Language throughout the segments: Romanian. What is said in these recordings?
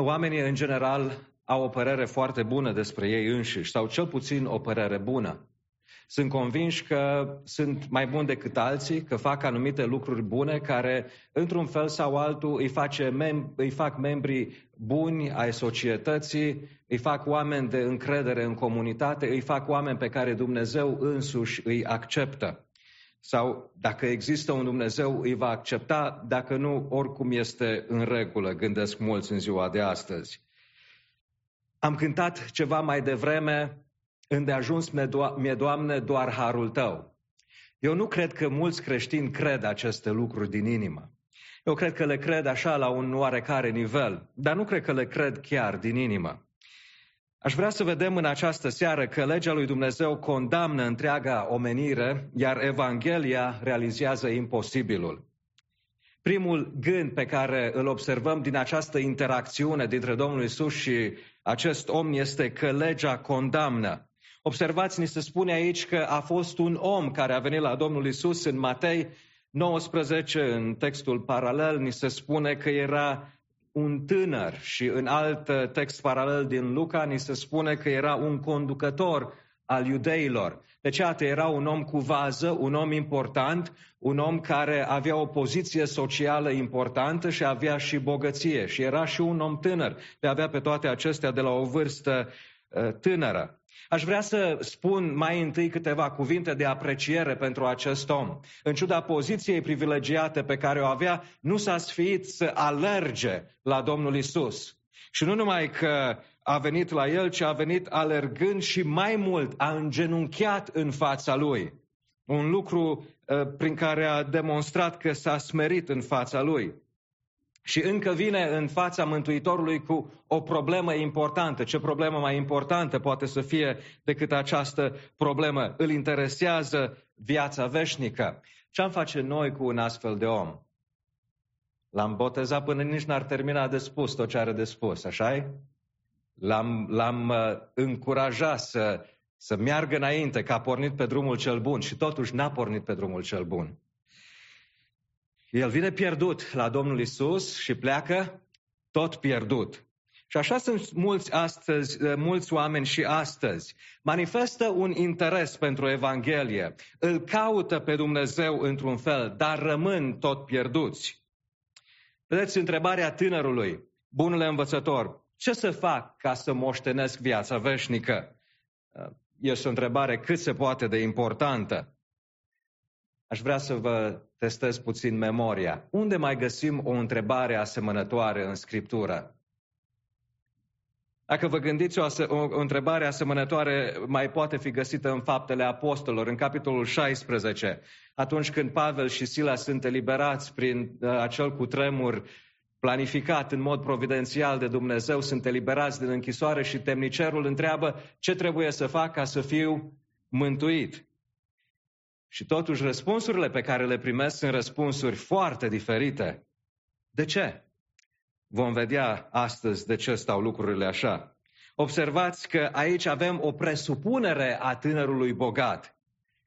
Oamenii, în general, au o părere foarte bună despre ei înșiși, sau cel puțin o părere bună. Sunt convinși că sunt mai buni decât alții, că fac anumite lucruri bune care, într-un fel sau altul, îi, face mem- îi fac membri buni ai societății, îi fac oameni de încredere în comunitate, îi fac oameni pe care Dumnezeu însuși îi acceptă. Sau dacă există un Dumnezeu, îi va accepta, dacă nu, oricum este în regulă, gândesc mulți în ziua de astăzi. Am cântat ceva mai devreme, îndeajuns mie, Doamne, doar harul Tău. Eu nu cred că mulți creștini cred aceste lucruri din inimă. Eu cred că le cred așa la un oarecare nivel, dar nu cred că le cred chiar din inimă. Aș vrea să vedem în această seară că legea lui Dumnezeu condamnă întreaga omenire, iar Evanghelia realizează imposibilul. Primul gând pe care îl observăm din această interacțiune dintre Domnul Isus și acest om este că legea condamnă. Observați, ni se spune aici că a fost un om care a venit la Domnul Isus în Matei 19, în textul paralel, ni se spune că era un tânăr și în alt text paralel din Luca ni se spune că era un conducător al iudeilor. Deci, iată, era un om cu vază, un om important, un om care avea o poziție socială importantă și avea și bogăție. Și era și un om tânăr, le avea pe toate acestea de la o vârstă uh, tânără. Aș vrea să spun mai întâi câteva cuvinte de apreciere pentru acest om. În ciuda poziției privilegiate pe care o avea, nu s-a sfiit să alerge la Domnul Isus. Și nu numai că a venit la el, ci a venit alergând și mai mult a îngenunchiat în fața lui. Un lucru uh, prin care a demonstrat că s-a smerit în fața lui și încă vine în fața Mântuitorului cu o problemă importantă. Ce problemă mai importantă poate să fie decât această problemă? Îl interesează viața veșnică. Ce am face noi cu un astfel de om? L-am botezat până nici n-ar termina de spus tot ce are de spus, așa -i? L-am, l-am uh, încurajat să, să meargă înainte, că a pornit pe drumul cel bun și totuși n-a pornit pe drumul cel bun. El vine pierdut la Domnul Isus și pleacă tot pierdut. Și așa sunt mulți, astăzi, eh, mulți oameni și astăzi. Manifestă un interes pentru Evanghelie, îl caută pe Dumnezeu într-un fel, dar rămân tot pierduți. Vedeți întrebarea tânărului, bunule învățător, ce să fac ca să moștenesc viața veșnică? Eh, este o întrebare cât se poate de importantă. Aș vrea să vă testez puțin memoria. Unde mai găsim o întrebare asemănătoare în Scriptură? Dacă vă gândiți, o, o, o întrebare asemănătoare mai poate fi găsită în Faptele Apostolilor, în capitolul 16, atunci când Pavel și Sila sunt eliberați prin uh, acel cutremur planificat în mod providențial de Dumnezeu, sunt eliberați din închisoare și temnicerul întreabă ce trebuie să fac ca să fiu mântuit. Și totuși răspunsurile pe care le primesc sunt răspunsuri foarte diferite. De ce? Vom vedea astăzi de ce stau lucrurile așa. Observați că aici avem o presupunere a tânărului bogat.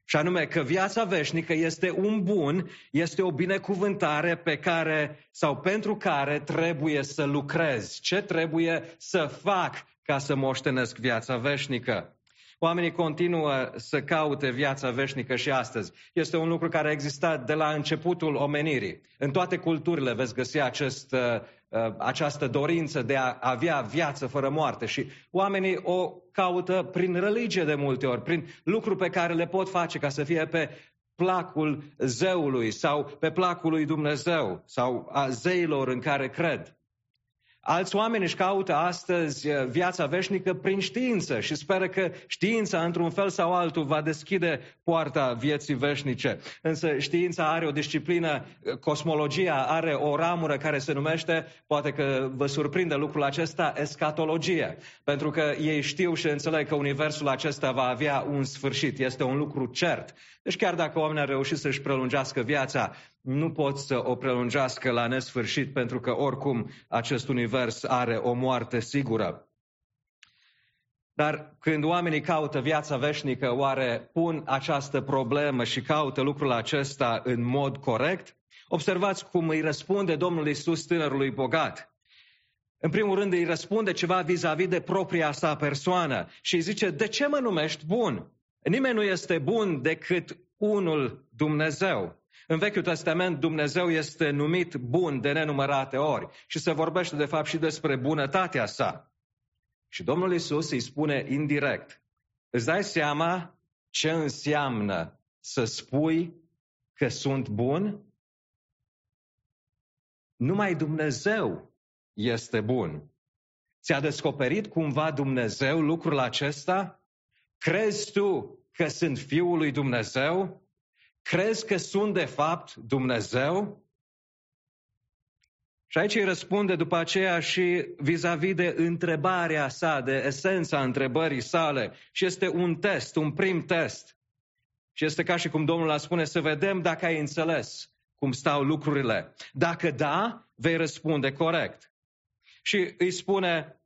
Și anume că viața veșnică este un bun, este o binecuvântare pe care sau pentru care trebuie să lucrezi. Ce trebuie să fac ca să moștenesc viața veșnică? Oamenii continuă să caute viața veșnică și astăzi. Este un lucru care a existat de la începutul omenirii. În toate culturile veți găsi acest, uh, uh, această dorință de a avea viață fără moarte și oamenii o caută prin religie de multe ori, prin lucruri pe care le pot face ca să fie pe placul zeului sau pe placul lui Dumnezeu sau a zeilor în care cred. Alți oameni își caută astăzi eh, viața veșnică prin știință și speră că știința, într-un fel sau altul, va deschide poarta vieții veșnice. Însă știința are o disciplină, eh, cosmologia are o ramură care se numește, poate că vă surprinde lucrul acesta, escatologie. Pentru că ei știu și înțeleg că universul acesta va avea un sfârșit. Este un lucru cert. Deci chiar dacă oamenii au reușit să-și prelungească viața, nu pot să o prelungească la nesfârșit pentru că oricum acest univers are o moarte sigură. Dar când oamenii caută viața veșnică, oare pun această problemă și caută lucrul acesta în mod corect? Observați cum îi răspunde Domnul Iisus tânărului bogat. În primul rând îi răspunde ceva vis-a-vis de propria sa persoană și îi zice, de ce mă numești bun? Nimeni nu este bun decât unul Dumnezeu. În Vechiul Testament Dumnezeu este numit bun de nenumărate ori și se vorbește de fapt și despre bunătatea sa. Și Domnul Isus îi spune indirect, îți dai seama ce înseamnă să spui că sunt bun? Numai Dumnezeu este bun. Ți-a descoperit cumva Dumnezeu lucrul acesta? Crezi tu că sunt Fiul lui Dumnezeu? Crezi că sunt de fapt Dumnezeu? Și aici îi răspunde după aceea și vis-a-vis de întrebarea sa, de esența întrebării sale. Și este un test, un prim test. Și este ca și cum Domnul a spune să vedem dacă ai înțeles cum stau lucrurile. Dacă da, vei răspunde corect. Și îi spune,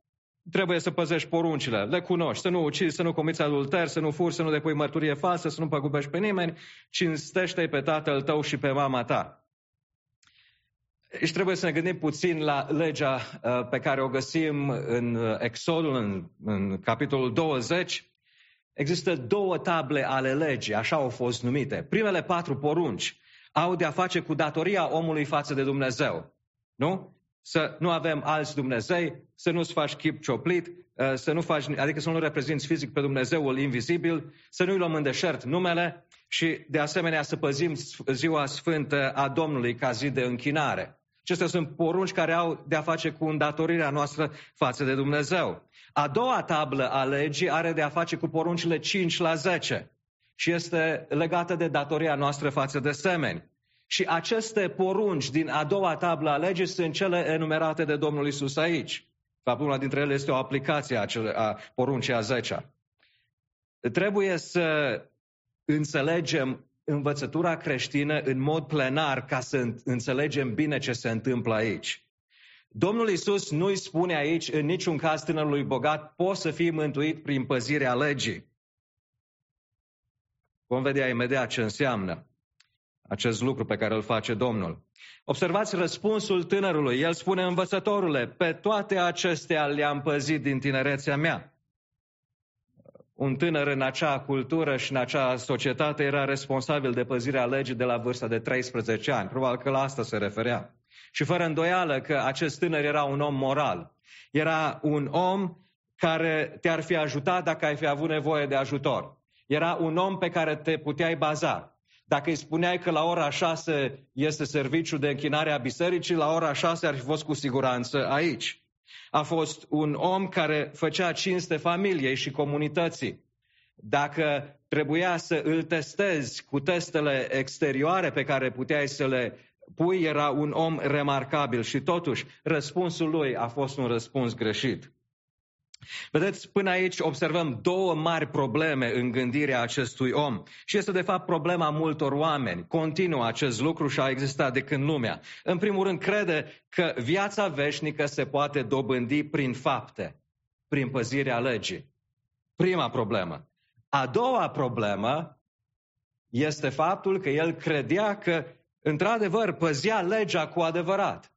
trebuie să păzești poruncile, le cunoști, să nu ucizi, să nu comiți adulter, să nu furi, să nu depui mărturie falsă, să nu păgubești pe nimeni, cinstește pe tatăl tău și pe mama ta. Și trebuie să ne gândim puțin la legea uh, pe care o găsim în uh, Exodul, în, în capitolul 20. Există două table ale legii, așa au fost numite. Primele patru porunci au de-a face cu datoria omului față de Dumnezeu. Nu? Să nu avem alți Dumnezei, să nu-ți faci chip cioplit, uh, să nu faci, adică să nu reprezinți fizic pe Dumnezeul invizibil, să nu-i luăm în deșert numele și de asemenea să păzim ziua sfântă a Domnului ca zi de închinare. Acestea sunt porunci care au de-a face cu îndatorirea noastră față de Dumnezeu. A doua tablă a legii are de-a face cu poruncile 5 la 10 și este legată de datoria noastră față de semeni. Și aceste porunci din a doua tablă a legii sunt cele enumerate de Domnul Isus aici. Fapt, una dintre ele este o aplicație a, cele, a poruncii a 10 Trebuie să înțelegem învățătura creștină în mod plenar ca să înțelegem bine ce se întâmplă aici. Domnul Isus nu îi spune aici în niciun caz tânărului bogat, poți să fii mântuit prin păzirea legii. Vom vedea imediat ce înseamnă acest lucru pe care îl face Domnul. Observați răspunsul tânărului. El spune, învățătorule, pe toate acestea le-am păzit din tinerețea mea un tânăr în acea cultură și în acea societate era responsabil de păzirea legii de la vârsta de 13 ani. Probabil că la asta se referea. Și fără îndoială că acest tânăr era un om moral. Era un om care te-ar fi ajutat dacă ai fi avut nevoie de ajutor. Era un om pe care te puteai baza. Dacă îi spuneai că la ora 6 este serviciu de închinare a bisericii, la ora 6 ar fi fost cu siguranță aici. A fost un om care făcea cinste familiei și comunității. Dacă trebuia să îl testezi cu testele exterioare pe care puteai să le pui, era un om remarcabil și totuși răspunsul lui a fost un răspuns greșit. Vedeți, până aici observăm două mari probleme în gândirea acestui om. Și este de fapt problema multor oameni. Continuă acest lucru și a existat de când lumea. În primul rând, crede că viața veșnică se poate dobândi prin fapte, prin păzirea legii. Prima problemă. A doua problemă este faptul că el credea că, într-adevăr, păzea legea cu adevărat.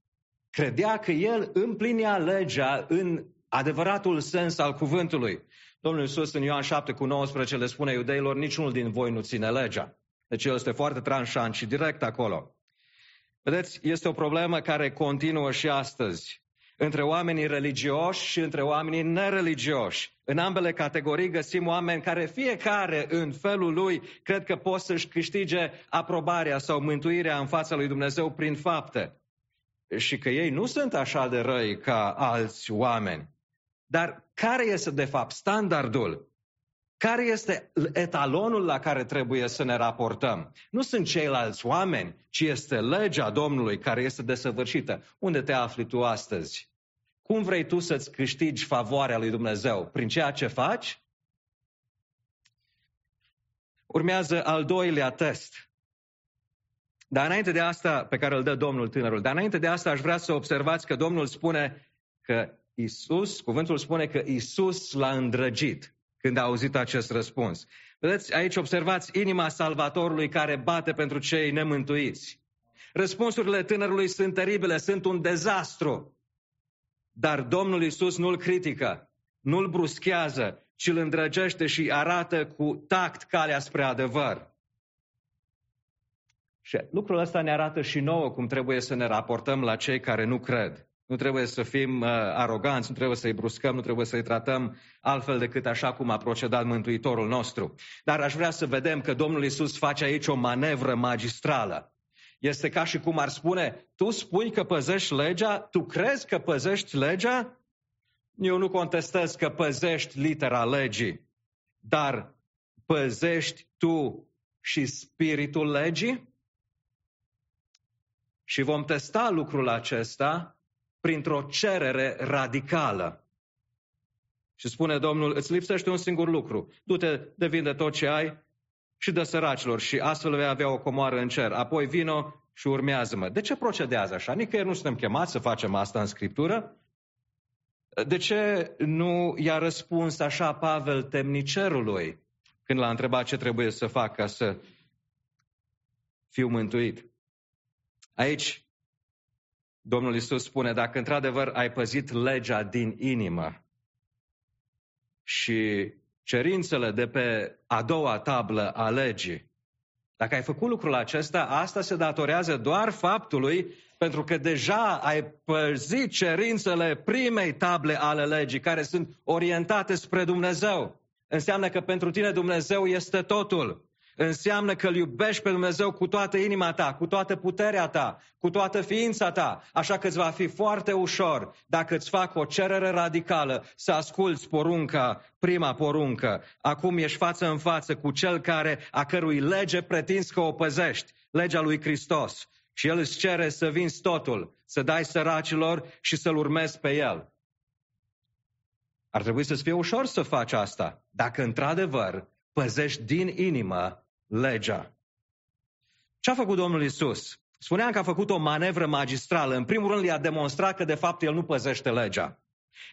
Credea că el împlinea legea în adevăratul sens al cuvântului. Domnul Iisus în Ioan 7 cu 19 le spune iudeilor, niciunul din voi nu ține legea. Deci el este foarte tranșant și direct acolo. Vedeți, este o problemă care continuă și astăzi între oamenii religioși și între oamenii nereligioși. În ambele categorii găsim oameni care fiecare în felul lui cred că pot să-și câștige aprobarea sau mântuirea în fața lui Dumnezeu prin fapte. Și că ei nu sunt așa de răi ca alți oameni. Dar care este, de fapt, standardul? Care este etalonul la care trebuie să ne raportăm? Nu sunt ceilalți oameni, ci este legea Domnului care este desăvârșită. Unde te afli tu astăzi? Cum vrei tu să-ți câștigi favoarea lui Dumnezeu? Prin ceea ce faci? Urmează al doilea test. Dar înainte de asta, pe care îl dă Domnul tânărul, dar înainte de asta aș vrea să observați că Domnul spune că Isus, cuvântul spune că Isus l-a îndrăgit când a auzit acest răspuns. Vedeți, aici observați inima salvatorului care bate pentru cei nemântuiți. Răspunsurile tânărului sunt teribile, sunt un dezastru. Dar Domnul Isus nu-l critică, nu-l bruschează, ci îl îndrăgește și arată cu tact calea spre adevăr. Și lucrul ăsta ne arată și nouă cum trebuie să ne raportăm la cei care nu cred. Nu trebuie să fim uh, aroganți, nu trebuie să-i bruscăm, nu trebuie să-i tratăm altfel decât așa cum a procedat Mântuitorul nostru. Dar aș vrea să vedem că Domnul Isus face aici o manevră magistrală. Este ca și cum ar spune, tu spui că păzești legea, tu crezi că păzești legea? Eu nu contestez că păzești litera legii, dar păzești tu și spiritul legii? Și vom testa lucrul acesta printr-o cerere radicală. Și spune Domnul, îți lipsește un singur lucru. Du-te, devinde tot ce ai și dă săracilor și astfel vei avea o comoară în cer. Apoi vino și urmează-mă. De ce procedează așa? Nicăieri nu suntem chemați să facem asta în Scriptură. De ce nu i-a răspuns așa Pavel temnicerului când l-a întrebat ce trebuie să fac ca să fiu mântuit? Aici Domnul Isus spune, dacă într-adevăr ai păzit legea din inimă și cerințele de pe a doua tablă a legii, dacă ai făcut lucrul acesta, asta se datorează doar faptului pentru că deja ai păzit cerințele primei table ale legii, care sunt orientate spre Dumnezeu. Înseamnă că pentru tine Dumnezeu este totul înseamnă că îl iubești pe Dumnezeu cu toată inima ta, cu toată puterea ta, cu toată ființa ta. Așa că îți va fi foarte ușor dacă îți fac o cerere radicală să asculți porunca, prima poruncă. Acum ești față în față cu cel care, a cărui lege pretinzi că o păzești, legea lui Hristos. Și El îți cere să vinzi totul, să dai săracilor și să-L urmezi pe El. Ar trebui să-ți fie ușor să faci asta, dacă într-adevăr păzești din inimă legea. Ce a făcut Domnul Isus? Spuneam că a făcut o manevră magistrală. În primul rând i-a demonstrat că de fapt el nu păzește legea.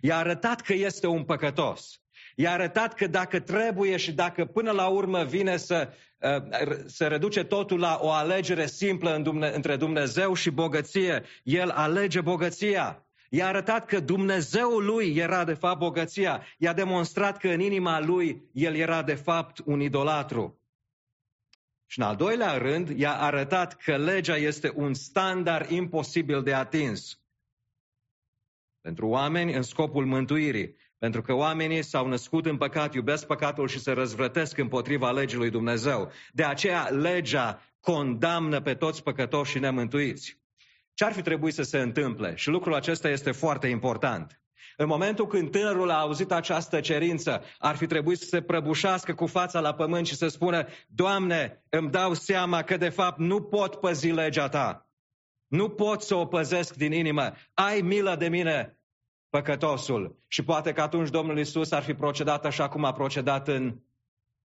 I-a arătat că este un păcătos. I-a arătat că dacă trebuie și dacă până la urmă vine să, uh, să reduce totul la o alegere simplă între Dumnezeu și bogăție, el alege bogăția. I-a arătat că Dumnezeul lui era de fapt bogăția. I-a demonstrat că în inima lui el era de fapt un idolatru. Și în al doilea rând, i-a arătat că legea este un standard imposibil de atins pentru oameni în scopul mântuirii. Pentru că oamenii s-au născut în păcat, iubesc păcatul și se răzvrătesc împotriva legii lui Dumnezeu. De aceea legea condamnă pe toți păcătoși și nemântuiți. Ce ar fi trebuit să se întâmple? Și lucrul acesta este foarte important. În momentul când tânărul a auzit această cerință, ar fi trebuit să se prăbușească cu fața la pământ și să spună, Doamne, îmi dau seama că de fapt nu pot păzi legea Ta. Nu pot să o păzesc din inimă. Ai milă de mine, păcătosul. Și poate că atunci Domnul Isus ar fi procedat așa cum a procedat în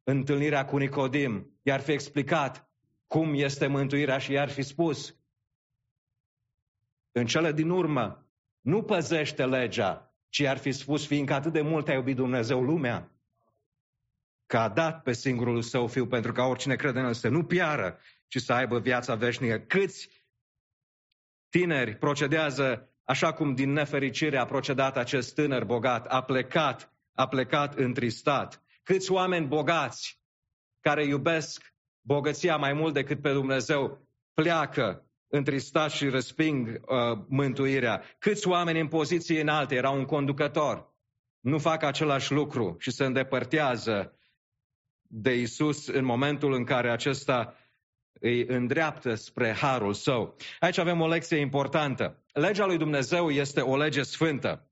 întâlnirea cu Nicodim. I-ar fi explicat cum este mântuirea și i-ar fi spus, în cele din urmă, nu păzește legea, ci ar fi spus, fiindcă atât de mult a iubit Dumnezeu lumea, că a dat pe singurul său fiu pentru ca oricine crede în el să nu piară, ci să aibă viața veșnică. Câți tineri procedează așa cum din nefericire a procedat acest tânăr bogat, a plecat, a plecat întristat. Câți oameni bogați care iubesc bogăția mai mult decât pe Dumnezeu pleacă întristați și resping uh, mântuirea. Câți oameni în poziții înalte erau un conducător, nu fac același lucru și se îndepărtează de Isus în momentul în care acesta îi îndreaptă spre harul său. Aici avem o lecție importantă. Legea lui Dumnezeu este o lege sfântă.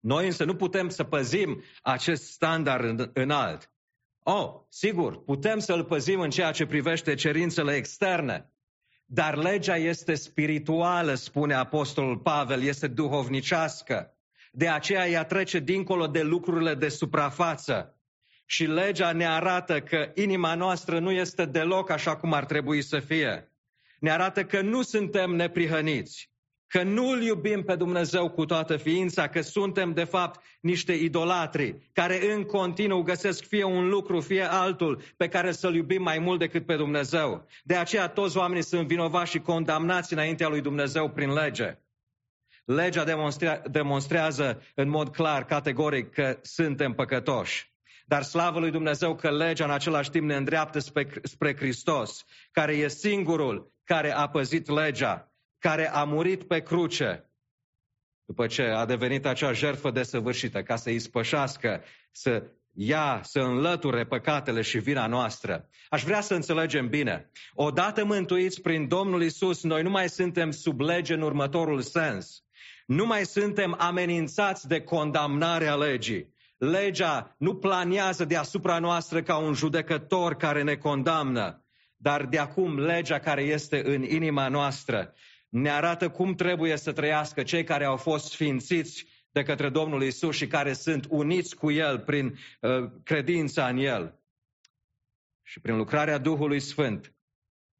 Noi însă nu putem să păzim acest standard înalt. Oh, sigur, putem să-l păzim în ceea ce privește cerințele externe, dar legea este spirituală, spune Apostolul Pavel, este duhovnicească. De aceea ea trece dincolo de lucrurile de suprafață. Și legea ne arată că inima noastră nu este deloc așa cum ar trebui să fie. Ne arată că nu suntem neprihăniți, că nu îl iubim pe Dumnezeu cu toată ființa, că suntem de fapt niște idolatri care în continuu găsesc fie un lucru, fie altul pe care să-L iubim mai mult decât pe Dumnezeu. De aceea toți oamenii sunt vinovați și condamnați înaintea lui Dumnezeu prin lege. Legea demonstre- demonstrează în mod clar, categoric, că suntem păcătoși. Dar slavă lui Dumnezeu că legea în același timp ne îndreaptă spre, spre Hristos, care e singurul care a păzit legea, care a murit pe cruce, după ce a devenit acea jertfă desăvârșită, ca să îi spășească, să ia, să înlăture păcatele și vina noastră. Aș vrea să înțelegem bine. Odată mântuiți prin Domnul Isus, noi nu mai suntem sub lege în următorul sens. Nu mai suntem amenințați de condamnarea legii. Legea nu planează deasupra noastră ca un judecător care ne condamnă, dar de acum legea care este în inima noastră ne arată cum trebuie să trăiască cei care au fost sfințiți de către Domnul Isus și care sunt uniți cu El prin uh, credința în El. Și prin lucrarea Duhului Sfânt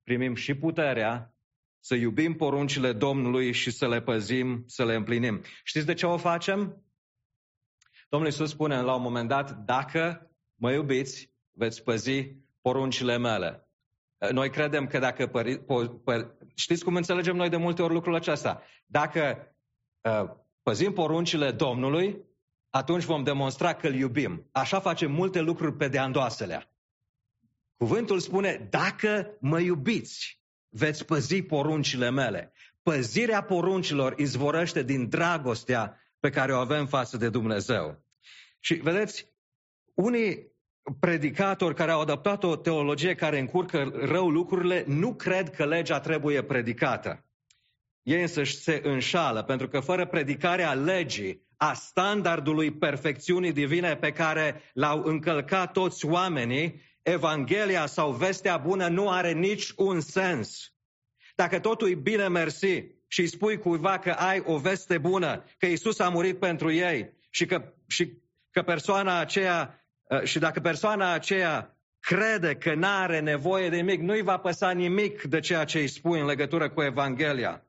primim și puterea să iubim poruncile Domnului și să le păzim, să le împlinim. Știți de ce o facem? Domnul Iisus spune la un moment dat, dacă mă iubiți, veți păzi poruncile mele. Noi credem că dacă... Pări, po, pă, știți cum înțelegem noi de multe ori lucrul acesta? Dacă uh, păzim poruncile Domnului, atunci vom demonstra că îl iubim. Așa facem multe lucruri pe deandoaselea. Cuvântul spune, dacă mă iubiți, veți păzi poruncile mele. Păzirea poruncilor izvorăște din dragostea pe care o avem față de Dumnezeu. Și vedeți, unii predicatori care au adaptat o teologie care încurcă rău lucrurile nu cred că legea trebuie predicată. Ei însă se înșală, pentru că fără predicarea legii, a standardului perfecțiunii divine pe care l-au încălcat toți oamenii, Evanghelia sau vestea bună nu are nici un sens. Dacă totul e bine mersi și îi spui cuiva că ai o veste bună, că Isus a murit pentru ei și că, și că persoana aceea, uh, și dacă persoana aceea crede că nu are nevoie de nimic, nu-i va păsa nimic de ceea ce îi spui în legătură cu Evanghelia.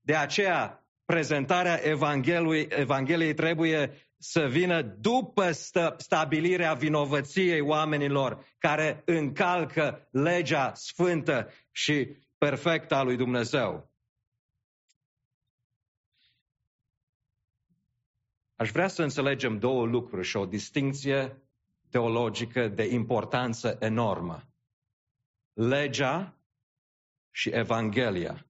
De aceea, prezentarea Evangheliei, Evangheliei trebuie să vină după stabilirea vinovăției oamenilor care încalcă legea sfântă și perfectă a lui Dumnezeu. Aș vrea să înțelegem două lucruri și o distinție teologică de importanță enormă. Legea și Evanghelia.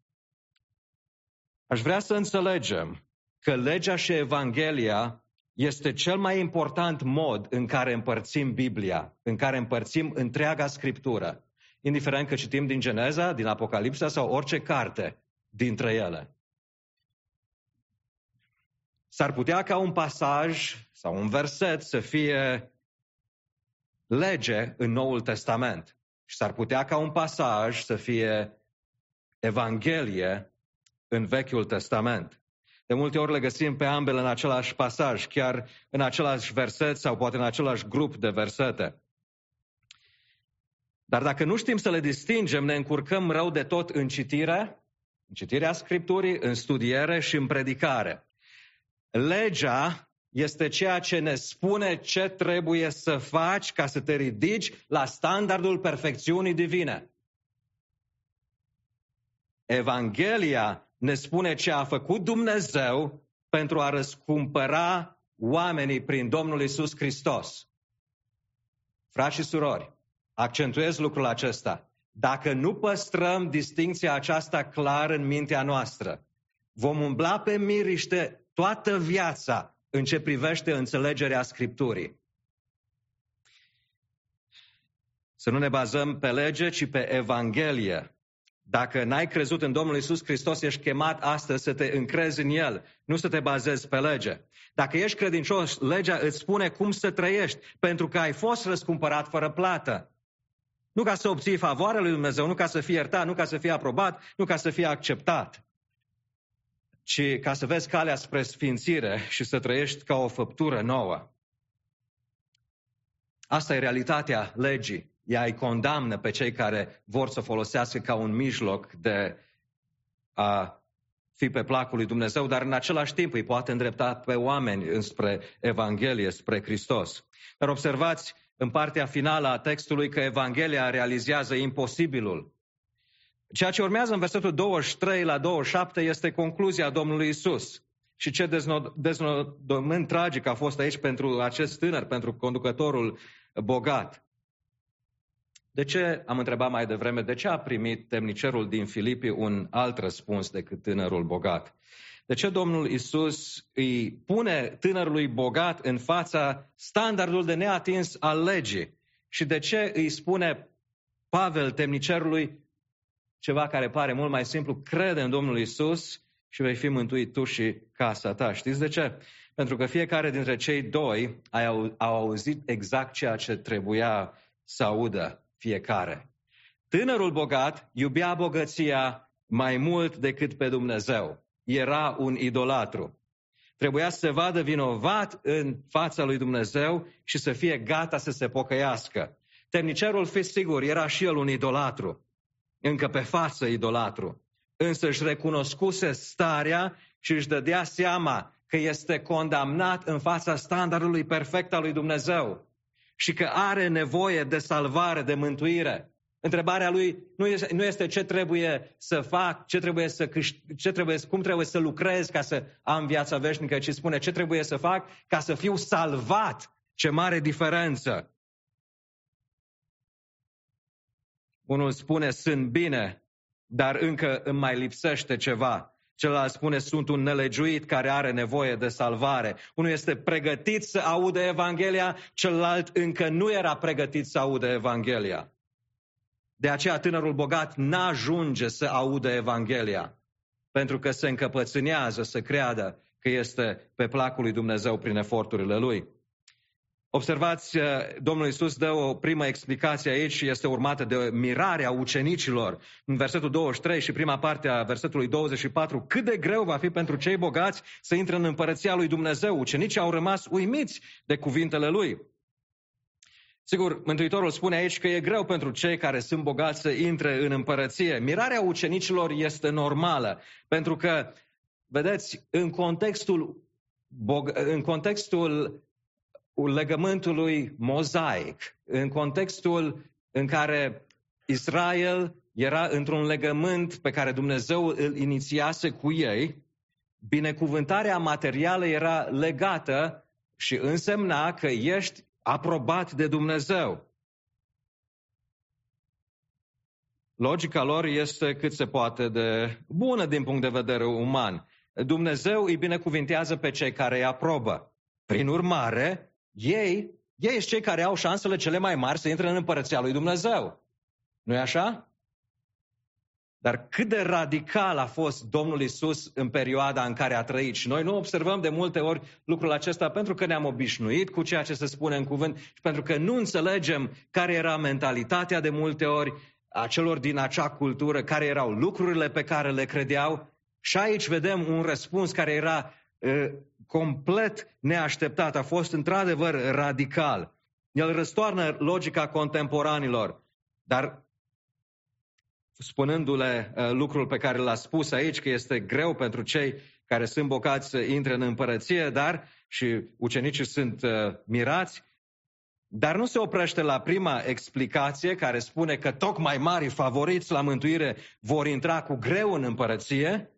Aș vrea să înțelegem că legea și Evanghelia este cel mai important mod în care împărțim Biblia, în care împărțim întreaga Scriptură, indiferent că citim din Geneza, din Apocalipsa sau orice carte dintre ele. S-ar putea ca un pasaj sau un verset să fie lege în Noul Testament și s-ar putea ca un pasaj să fie Evanghelie în Vechiul Testament. De multe ori le găsim pe ambele în același pasaj, chiar în același verset sau poate în același grup de versete. Dar dacă nu știm să le distingem, ne încurcăm rău de tot în citire, în citirea Scripturii, în studiere și în predicare. Legea este ceea ce ne spune ce trebuie să faci ca să te ridici la standardul perfecțiunii divine. Evanghelia ne spune ce a făcut Dumnezeu pentru a răscumpăra oamenii prin Domnul Isus Hristos. Frați și surori, accentuez lucrul acesta. Dacă nu păstrăm distinția aceasta clar în mintea noastră, vom umbla pe miriște toată viața în ce privește înțelegerea Scripturii. Să nu ne bazăm pe lege, ci pe Evanghelie. Dacă n-ai crezut în Domnul Isus Hristos, ești chemat astăzi să te încrezi în El, nu să te bazezi pe lege. Dacă ești credincios, legea îți spune cum să trăiești, pentru că ai fost răscumpărat fără plată. Nu ca să obții favoarea lui Dumnezeu, nu ca să fii iertat, nu ca să fii aprobat, nu ca să fii acceptat, ci ca să vezi calea spre sfințire și să trăiești ca o făptură nouă. Asta e realitatea legii ea îi condamnă pe cei care vor să folosească ca un mijloc de a fi pe placul lui Dumnezeu, dar în același timp îi poate îndrepta pe oameni înspre Evanghelie, spre Hristos. Dar observați în partea finală a textului că Evanghelia realizează imposibilul. Ceea ce urmează în versetul 23 la 27 este concluzia Domnului Isus. Și ce deznodământ tragic a fost aici pentru acest tânăr, pentru conducătorul bogat. De ce, am întrebat mai devreme, de ce a primit temnicerul din Filipii un alt răspuns decât tânărul bogat? De ce Domnul Isus îi pune tânărului bogat în fața standardul de neatins al legii? Și de ce îi spune Pavel temnicerului ceva care pare mult mai simplu, crede în Domnul Isus și vei fi mântuit tu și casa ta. Știți de ce? Pentru că fiecare dintre cei doi au, au auzit exact ceea ce trebuia să audă fiecare. Tânărul bogat iubea bogăția mai mult decât pe Dumnezeu. Era un idolatru. Trebuia să se vadă vinovat în fața lui Dumnezeu și să fie gata să se pocăiască. Temnicerul, fi sigur, era și el un idolatru. Încă pe față idolatru. Însă își recunoscuse starea și își dădea seama că este condamnat în fața standardului perfect al lui Dumnezeu și că are nevoie de salvare, de mântuire. Întrebarea lui nu este, nu este ce trebuie să fac, ce trebuie să câștig, ce trebuie, cum trebuie să lucrez ca să am viața veșnică, ci spune ce trebuie să fac ca să fiu salvat. Ce mare diferență! Unul spune sunt bine, dar încă îmi mai lipsește ceva. Celălalt spune, sunt un nelegiuit care are nevoie de salvare. Unul este pregătit să audă Evanghelia, celălalt încă nu era pregătit să audă Evanghelia. De aceea tânărul bogat n-ajunge să audă Evanghelia, pentru că se încăpățânează să creadă că este pe placul lui Dumnezeu prin eforturile lui. Observați, uh, Domnul Isus dă o primă explicație aici și este urmată de mirarea ucenicilor. În versetul 23 și prima parte a versetului 24, cât de greu va fi pentru cei bogați să intre în împărăția lui Dumnezeu. Ucenicii au rămas uimiți de cuvintele lui. Sigur, Mântuitorul spune aici că e greu pentru cei care sunt bogați să intre în împărăție. Mirarea ucenicilor este normală, pentru că, vedeți, în contextul, în contextul legământului mozaic, în contextul în care Israel era într-un legământ pe care Dumnezeu îl inițiase cu ei, binecuvântarea materială era legată și însemna că ești aprobat de Dumnezeu. Logica lor este cât se poate de bună din punct de vedere uman. Dumnezeu îi binecuvintează pe cei care îi aprobă. Prin urmare, ei, ei sunt cei care au șansele cele mai mari să intre în împărăția lui Dumnezeu. nu e așa? Dar cât de radical a fost Domnul Isus în perioada în care a trăit. Și noi nu observăm de multe ori lucrul acesta pentru că ne-am obișnuit cu ceea ce se spune în cuvânt și pentru că nu înțelegem care era mentalitatea de multe ori a celor din acea cultură, care erau lucrurile pe care le credeau. Și aici vedem un răspuns care era complet neașteptat, a fost într-adevăr radical. El răstoarnă logica contemporanilor, dar spunându-le lucrul pe care l-a spus aici, că este greu pentru cei care sunt bocați să intre în împărăție, dar și ucenicii sunt mirați, dar nu se oprește la prima explicație care spune că tocmai mari favoriți la mântuire vor intra cu greu în împărăție,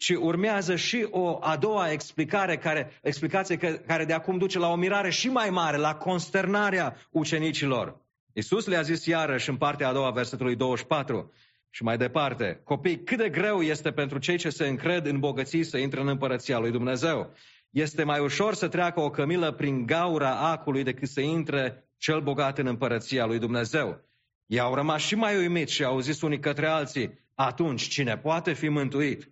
ci urmează și o a doua explicare care, explicație care de acum duce la o mirare și mai mare, la consternarea ucenicilor. Iisus le-a zis iarăși în partea a doua versetului 24 și mai departe, copii, cât de greu este pentru cei ce se încred în bogății să intre în împărăția lui Dumnezeu. Este mai ușor să treacă o cămilă prin gaura acului decât să intre cel bogat în împărăția lui Dumnezeu. Ei au rămas și mai uimiți și au zis unii către alții, atunci cine poate fi mântuit?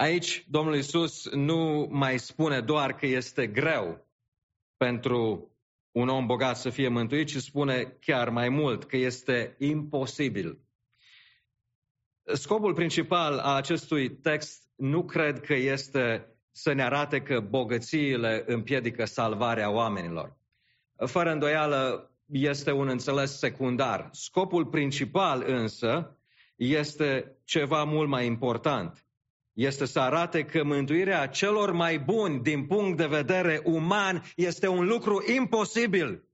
Aici Domnul Isus nu mai spune doar că este greu pentru un om bogat să fie mântuit, ci spune chiar mai mult că este imposibil. Scopul principal a acestui text nu cred că este să ne arate că bogățiile împiedică salvarea oamenilor. Fără îndoială, este un înțeles secundar. Scopul principal însă este ceva mult mai important este să arate că mântuirea celor mai buni din punct de vedere uman este un lucru imposibil.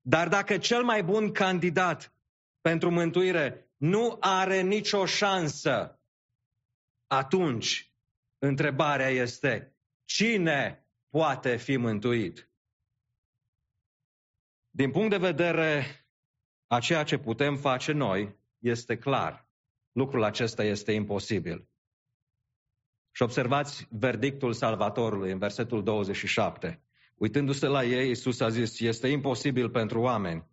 Dar dacă cel mai bun candidat pentru mântuire nu are nicio șansă, atunci întrebarea este, cine poate fi mântuit? Din punct de vedere a ceea ce putem face noi, este clar. Lucrul acesta este imposibil. Și observați verdictul Salvatorului în versetul 27. Uitându-se la ei, Iisus a zis, este imposibil pentru oameni,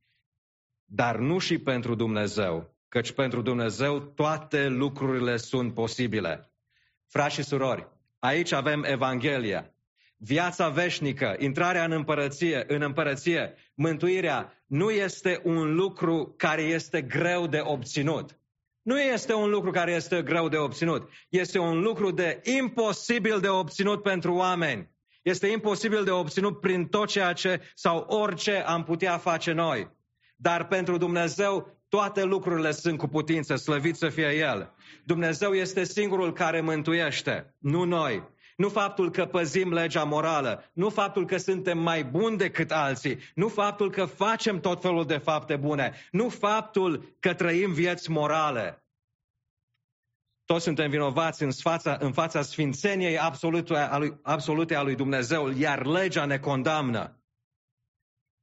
dar nu și pentru Dumnezeu, căci pentru Dumnezeu toate lucrurile sunt posibile. Frați și surori, aici avem Evanghelia, viața veșnică, intrarea în împărăție, în împărăție, mântuirea, nu este un lucru care este greu de obținut. Nu este un lucru care este greu de obținut. Este un lucru de imposibil de obținut pentru oameni. Este imposibil de obținut prin tot ceea ce sau orice am putea face noi. Dar pentru Dumnezeu toate lucrurile sunt cu putință, slăvit să fie El. Dumnezeu este singurul care mântuiește, nu noi. Nu faptul că păzim legea morală, nu faptul că suntem mai buni decât alții, nu faptul că facem tot felul de fapte bune, nu faptul că trăim vieți morale. Toți suntem vinovați în fața, în fața sfințeniei absolute a, lui, absolute a lui Dumnezeu, iar legea ne condamnă.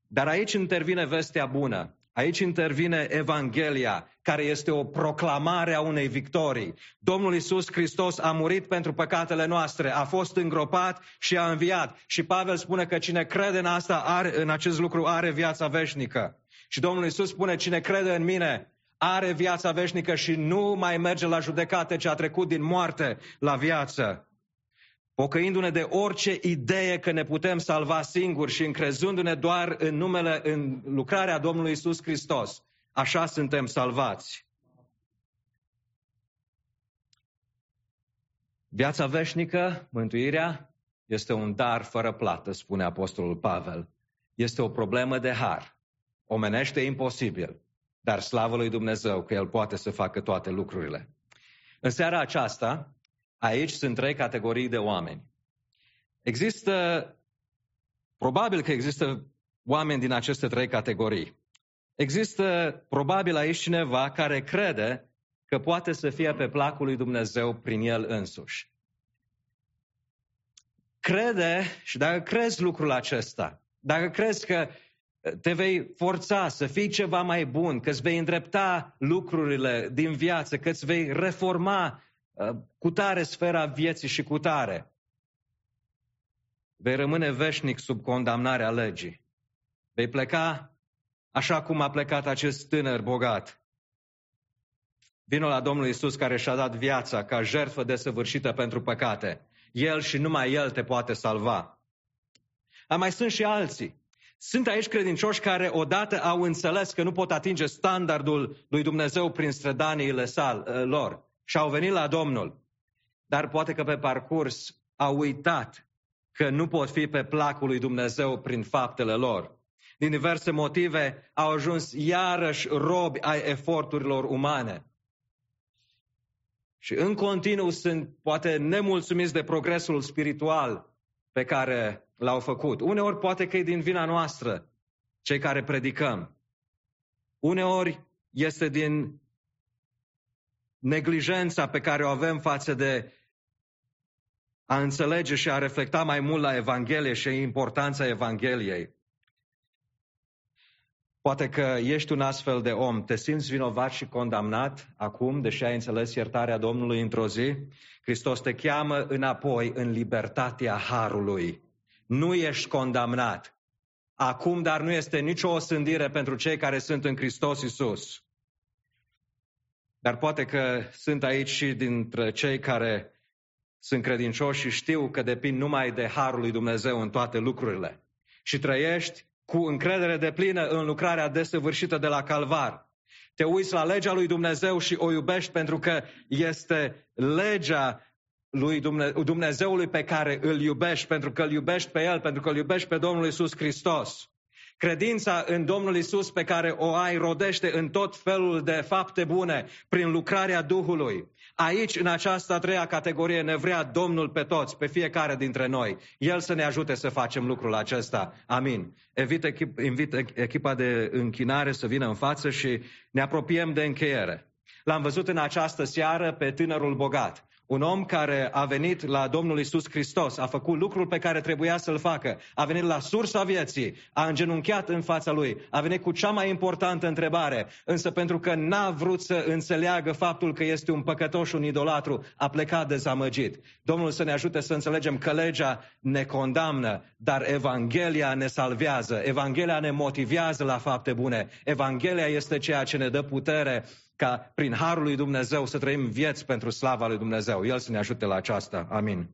Dar aici intervine vestea bună. Aici intervine Evanghelia, care este o proclamare a unei victorii. Domnul Isus Hristos a murit pentru păcatele noastre, a fost îngropat și a înviat. Și Pavel spune că cine crede în asta, are, în acest lucru, are viața veșnică. Și Domnul Isus spune, cine crede în mine, are viața veșnică și nu mai merge la judecate, ci a trecut din moarte la viață. Pocăindu-ne de orice idee că ne putem salva singuri și încrezându-ne doar în numele, în lucrarea Domnului Isus Hristos, așa suntem salvați. Viața veșnică, mântuirea, este un dar fără plată, spune Apostolul Pavel. Este o problemă de har. Omenește imposibil. Dar slavă lui Dumnezeu că El poate să facă toate lucrurile. În seara aceasta, aici sunt trei categorii de oameni. Există, probabil că există oameni din aceste trei categorii. Există probabil aici cineva care crede că poate să fie pe placul lui Dumnezeu prin el însuși. Crede și dacă crezi lucrul acesta, dacă crezi că te vei forța să fii ceva mai bun, că îți vei îndrepta lucrurile din viață, că îți vei reforma uh, cu tare sfera vieții și cu tare. Vei rămâne veșnic sub condamnarea legii. Vei pleca așa cum a plecat acest tânăr bogat. Vino la Domnul Isus care și-a dat viața ca jertfă desăvârșită pentru păcate. El și numai El te poate salva. Dar mai sunt și alții sunt aici credincioși care odată au înțeles că nu pot atinge standardul lui Dumnezeu prin strădaniile sal, ă, lor și au venit la Domnul. Dar poate că pe parcurs au uitat că nu pot fi pe placul lui Dumnezeu prin faptele lor. Din diverse motive au ajuns iarăși robi ai eforturilor umane. Și în continuu sunt poate nemulțumiți de progresul spiritual pe care l-au făcut. Uneori poate că e din vina noastră, cei care predicăm. Uneori este din neglijența pe care o avem față de a înțelege și a reflecta mai mult la Evanghelie și importanța Evangheliei. Poate că ești un astfel de om, te simți vinovat și condamnat acum, deși ai înțeles iertarea Domnului într-o zi. Hristos te cheamă înapoi în libertatea Harului. Nu ești condamnat. Acum, dar nu este nicio osândire pentru cei care sunt în Hristos Isus. Dar poate că sunt aici și dintre cei care sunt credincioși și știu că depind numai de Harul lui Dumnezeu în toate lucrurile. Și trăiești cu încredere de plină în lucrarea desăvârșită de la Calvar. Te uiți la legea lui Dumnezeu și o iubești pentru că este legea lui Dumnezeului pe care îl iubești, pentru că îl iubești pe El, pentru că îl iubești pe Domnul Isus Hristos. Credința în Domnul Isus pe care o ai rodește în tot felul de fapte bune prin lucrarea Duhului. Aici, în această a treia categorie, ne vrea Domnul pe toți, pe fiecare dintre noi. El să ne ajute să facem lucrul acesta. Amin. Invit, echip, invit echipa de închinare să vină în față și ne apropiem de încheiere. L-am văzut în această seară pe tânărul bogat Un om care a venit la Domnul Isus Hristos, a făcut lucrul pe care trebuia să-l facă, a venit la sursa vieții, a îngenunchiat în fața lui, a venit cu cea mai importantă întrebare, însă pentru că n-a vrut să înțeleagă faptul că este un păcătoș, un idolatru, a plecat dezamăgit. Domnul să ne ajute să înțelegem că legea ne condamnă, dar Evanghelia ne salvează, Evanghelia ne motivează la fapte bune, Evanghelia este ceea ce ne dă putere ca prin harul lui Dumnezeu să trăim vieți pentru slava lui Dumnezeu. El să ne ajute la aceasta. Amin.